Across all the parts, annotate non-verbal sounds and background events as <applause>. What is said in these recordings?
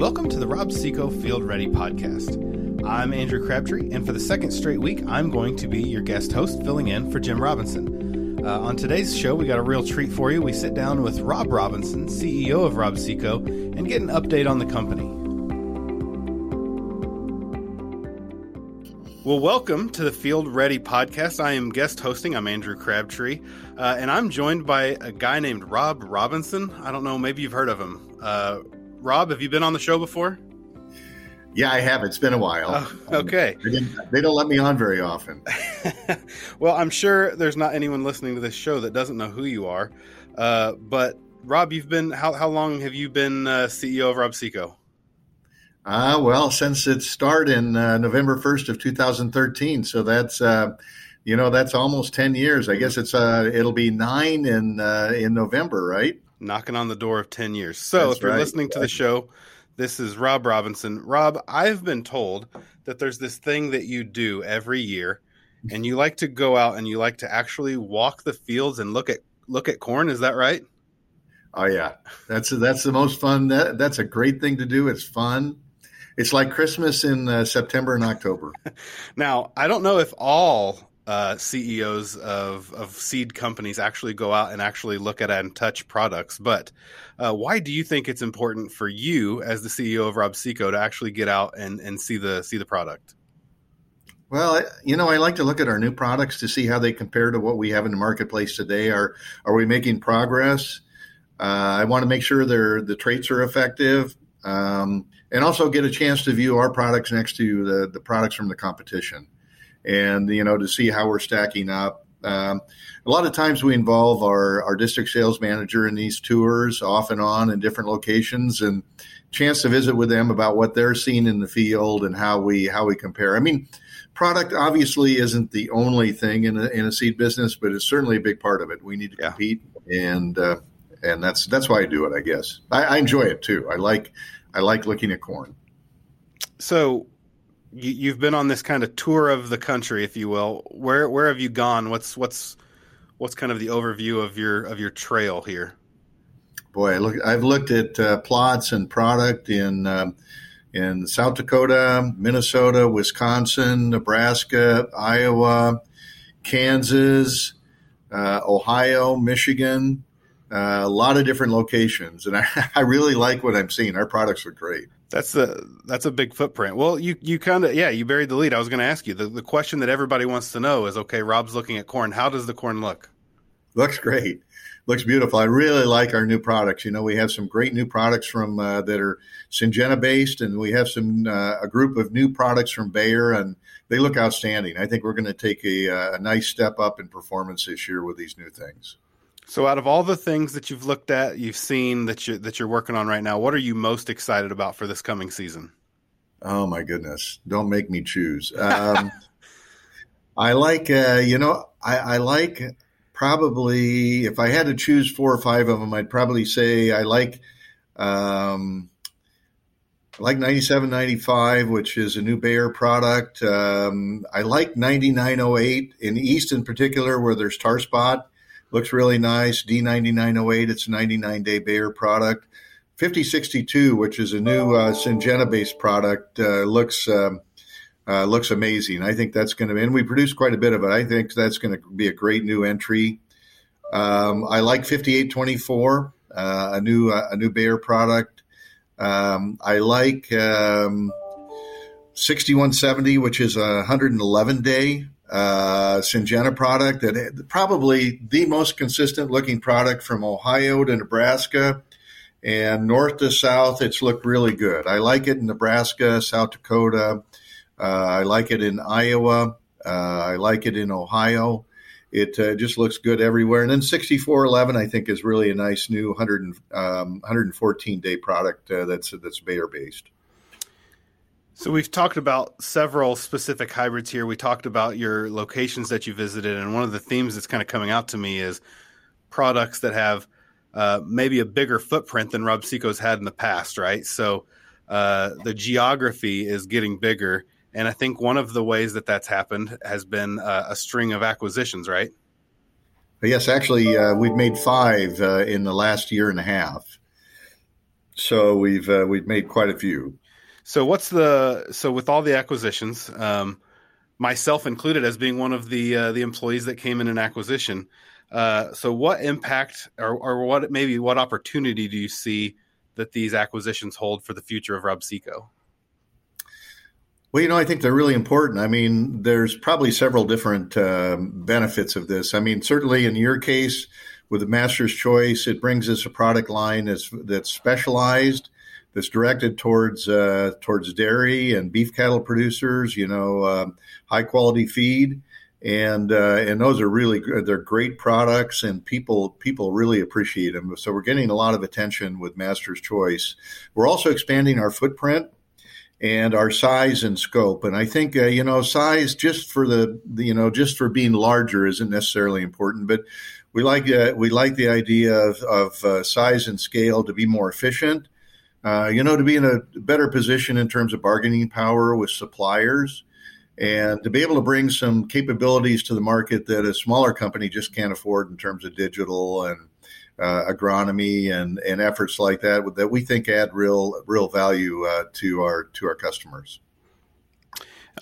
Welcome to the Rob-See-Co Field Ready podcast. I'm Andrew Crabtree, and for the second straight week, I'm going to be your guest host, filling in for Jim Robinson. Uh, on today's show, we got a real treat for you. We sit down with Rob Robinson, CEO of Rob-See-Co, and get an update on the company. Well, welcome to the Field Ready podcast. I am guest hosting. I'm Andrew Crabtree, uh, and I'm joined by a guy named Rob Robinson. I don't know, maybe you've heard of him. Uh, Rob, have you been on the show before? Yeah, I have. It's been a while. Oh, okay. Um, they, don't let me on very often. <laughs> well, I'm sure there's not anyone listening to this show that doesn't know who you are. Uh, but Rob, you've been how how long have you been uh, CEO of Rob-See-Co? Uh, well, since its start in uh, November 1st of 2013. So that's uh, you know that's almost 10 years. I guess it's uh, it'll be nine in uh, in November, right? Knocking on the door of 10 years. So That's if you're right. listening to the show, this is Rob Robinson. Rob, I've been told that there's this thing that you do every year and you like to go out and you like to actually walk the fields and look at look at corn, is that right? Oh yeah. That's that's the most fun. That that's a great thing to do. It's fun. It's like Christmas in uh, September and October. <laughs> now, I don't know if all uh, CEOs of, of seed companies actually go out and actually look at and touch products. But uh, why do you think it's important for you as the CEO of Rob-See-Co to actually get out and, and see the see the product? Well, you know, I like to look at our new products to see how they compare to what we have in the marketplace today. Are are we making progress? Uh, I want to make sure they the traits are effective, um, and also get a chance to view our products next to the, the products from the competition and you know to see how we're stacking up. Um, a lot of times we involve our, our district sales manager in these tours off and on in different locations and chance to visit with them about what they're seeing in the field and how we how we compare. I mean, product obviously isn't the only thing in a, in a seed business, but it's certainly a big part of it. We need to yeah. compete, and uh, and that's that's why I do it. I guess I, I enjoy it too. I like I like looking at corn. So you, have been on this kind of tour of the country, if you will. Where where have you gone? What's what's what's kind of the overview of your of your trail here? Boy, I look, I've looked at uh, plots and product in um, in South Dakota, Minnesota, Wisconsin, Nebraska, Iowa, Kansas, uh, Ohio, Michigan. Uh, a lot of different locations, and <laughs> I, I really like what I'm seeing. Our products are great. That's a that's a big footprint. Well, you you kind of yeah, you buried the lead. I was going to ask you the the question that everybody wants to know is okay. Rob's looking at corn. How does the corn look? Looks great. Looks beautiful. I really like our new products. You know, we have some great new products from uh, that are Syngenta based, and we have some uh, a group of new products from Bayer, and they look outstanding. I think we're going to take a, uh, a nice step up in performance this year with these new things. So, out of all the things that you've looked at, you've seen that you that you're working on right now, what are you most excited about for this coming season? Oh my goodness! Don't make me choose. <laughs> Um, I like, uh, you know, I, I, like probably if I had to choose four or five of them, I'd probably say I like. Um, I like 9795, which is a new Bayer product. Um, I like 9908 in East in particular, where there's tar spot looks really nice. D9908, it's a 99 day Bayer product. 5062, which is a new uh, Syngenta based product, uh, looks um, uh, looks amazing. I think that's going to be, and we produce quite a bit of it. I think that's going to be a great new entry. Um, I like 5824, uh, a new uh, a new Bayer product. Um, I like um, 6170, which is a 111 day uh, Syngenta product that probably the most consistent looking product from Ohio to Nebraska and north to south. It's looked really good. I like it in Nebraska, South Dakota. Uh, I like it in Iowa. Uh, I like it in Ohio. It uh, just looks good everywhere. And then 6411, I think, is really a nice new 100, um, 114 day product uh, that's that's Bayer based. So we've talked about several specific hybrids here. We talked about your locations that you visited, and one of the themes that's kind of coming out to me is products that have uh, maybe a bigger footprint than Rob-See-Co's had in the past, right? So uh, the geography is getting bigger, and I think one of the ways that that's happened has been uh, a string of acquisitions, right? Yes, actually, uh, we've made five uh, in the last year and a half. So we've uh, we've made quite a few. So what's the so with all the acquisitions, um, myself included, as being one of the uh, the employees that came in an acquisition. Uh, so what impact or, or what maybe what opportunity do you see that these acquisitions hold for the future of Rob-See-Co? Well, you know, I think they're really important. I mean, there's probably several different uh, benefits of this. I mean, certainly in your case with the Master's Choice, it brings us a product line that's that's specialized, that's directed towards uh, towards dairy and beef cattle producers. You know, uh, high quality feed, and uh, and those are really they're great products, and people people really appreciate them. So we're getting a lot of attention with Master's Choice. We're also expanding our footprint and our size and scope. And I think uh, you know size just for the, the, you know just for being larger isn't necessarily important, but we like uh, we like the idea of, of uh, size and scale to be more efficient. Uh, you know, to be in a better position in terms of bargaining power with suppliers, and to be able to bring some capabilities to the market that a smaller company just can't afford in terms of digital and uh, agronomy and, and efforts like that that we think add real real value uh, to our to our customers.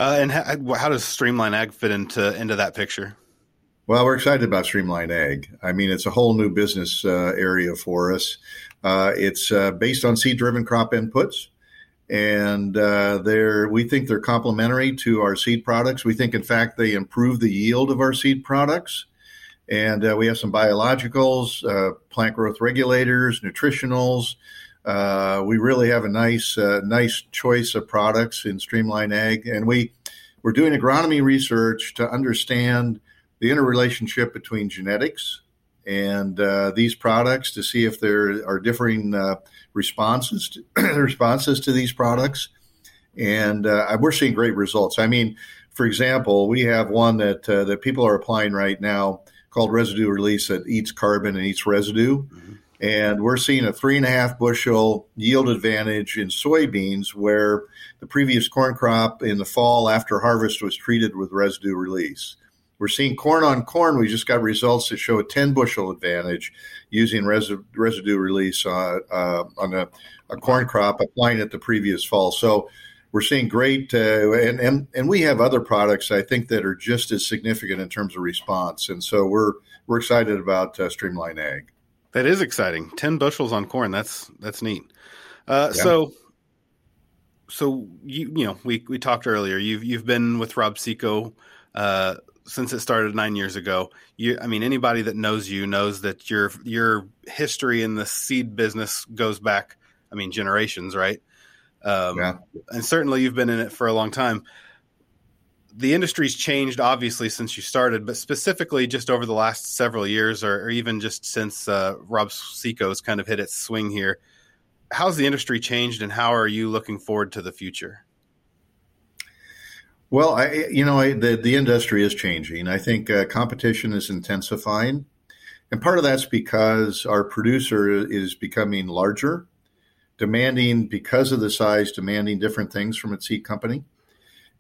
Uh, and how, how, does Streamline Ag fit into into that picture? Well, we're excited about Streamline Ag. I mean, it's a whole new business uh, area for us. Uh, it's uh, based on seed-driven crop inputs, and they're we think they're complementary to our seed products. We think, in fact, they improve the yield of our seed products. And uh, we have some biologicals, uh, plant growth regulators, nutritionals. Uh, we really have a nice, uh, nice choice of products in Streamline Ag, and we we're doing agronomy research to understand the interrelationship between genetics and uh, these products to see if there are differing uh, responses to, <clears throat> responses to these products. And we're seeing great results. I mean, for example, we have one that that people are applying right now called residue release that eats carbon and eats residue. Mm-hmm. And we're seeing a three and a half bushel yield advantage in soybeans where the previous corn crop in the fall after harvest was treated with residue release. We're seeing corn on corn. We just got results that show a 10 bushel advantage using residue, residue release uh, uh, on a, a corn crop applying it the previous fall. So we're seeing great, uh, and, and and we have other products I think that are just as significant in terms of response, and so we're we're excited about uh, Streamline Ag. That is exciting. Ten bushels on corn. That's that's neat. Uh, yeah. So, so you you know we we talked earlier. You've you've been with Rob-See-Co uh, since it started nine years ago. You, I mean, anybody that knows you knows that your your history in the seed business goes back. I mean, generations, right? Um, yeah. And certainly you've been in it for a long time. The industry's changed, obviously, since you started, but specifically just over the last several years, or, or even just since uh, Rob-See-Co's kind of hit its swing here. How's the industry changed, and how are you looking forward to the future? Well, I, you know, I, the the industry is changing. I think uh, competition is intensifying, and part of that's because our producer is becoming larger demanding because of the size, demanding different things from its seed company,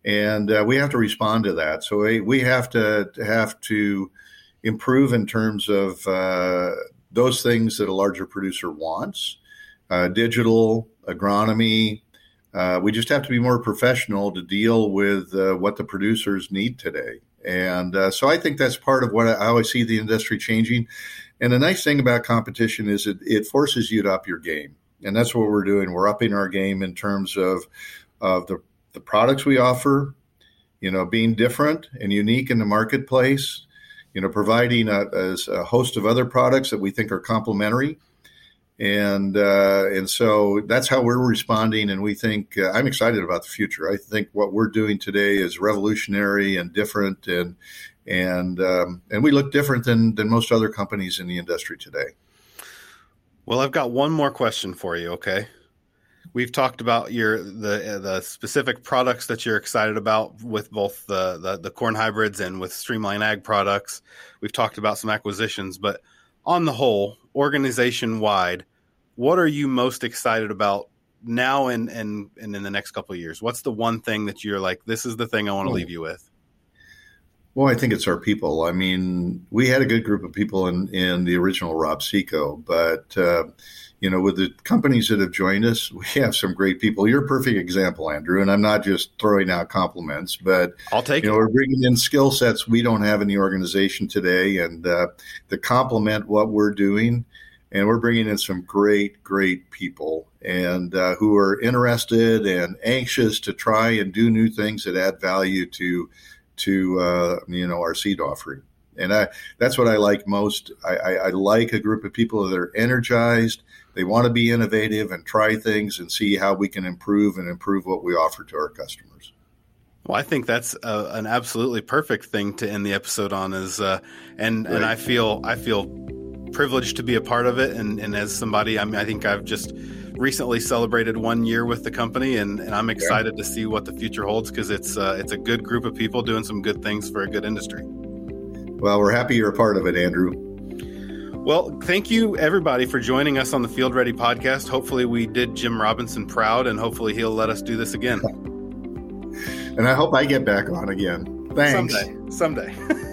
and uh, we have to respond to that. So we, we have to have to improve in terms of uh, those things that a larger producer wants, uh, digital agronomy. Uh, we just have to be more professional to deal with uh, what the producers need today. And uh, so I think that's part of what I, I see the industry changing. And the nice thing about competition is it, it forces you to up your game and that's what we're doing. We're upping our game in terms of of the the products we offer, you know, being different and unique in the marketplace, you know, providing a, a host of other products that we think are complementary, and uh, and so that's how we're responding. And we think uh, I'm excited about the future. I think what we're doing today is revolutionary and different, and and um, and we look different than than most other companies in the industry today. Well, I've got one more question for you. Okay, we've talked about your the the specific products that you're excited about with both the, the the, corn hybrids and with Streamline Ag products. We've talked about some acquisitions, but on the whole, organization wide, what are you most excited about now and and and in the next couple of years? What's the one thing that you're like, this is the thing I want to leave you with? Well, I think it's our people. I mean, we had a good group of people in, in the original Rob-See-Co, but uh, you know, with the companies that have joined us, we have some great people. You're a perfect example, Andrew, and I'm not just throwing out compliments, but I'll take you it. know, we're bringing in skill sets we don't have in the organization today, and uh, to complement what we're doing. And we're bringing in some great, great people and uh, who are interested and anxious to try and do new things that add value to to uh, you know our seed offering. And I, that's what I like most. I, I, I like a group of people that are energized they want to be innovative and try things and see how we can improve and improve what we offer to our customers. Well, I think that's a, an absolutely perfect thing to end the episode on. Is uh, and right. and I feel I feel privileged to be a part of it. And, and as somebody, I mean, I think I've just recently celebrated one year with the company, and, and I'm excited yeah. to see what the future holds because it's uh, it's a good group of people doing some good things for a good industry. Well, we're happy you're a part of it, Andrew. Well, thank you everybody for joining us on the Field Ready podcast. Hopefully, we did Jim Robinson proud, and hopefully, he'll let us do this again. <laughs> and I hope I get back on again. Thanks. Someday. Someday. <laughs>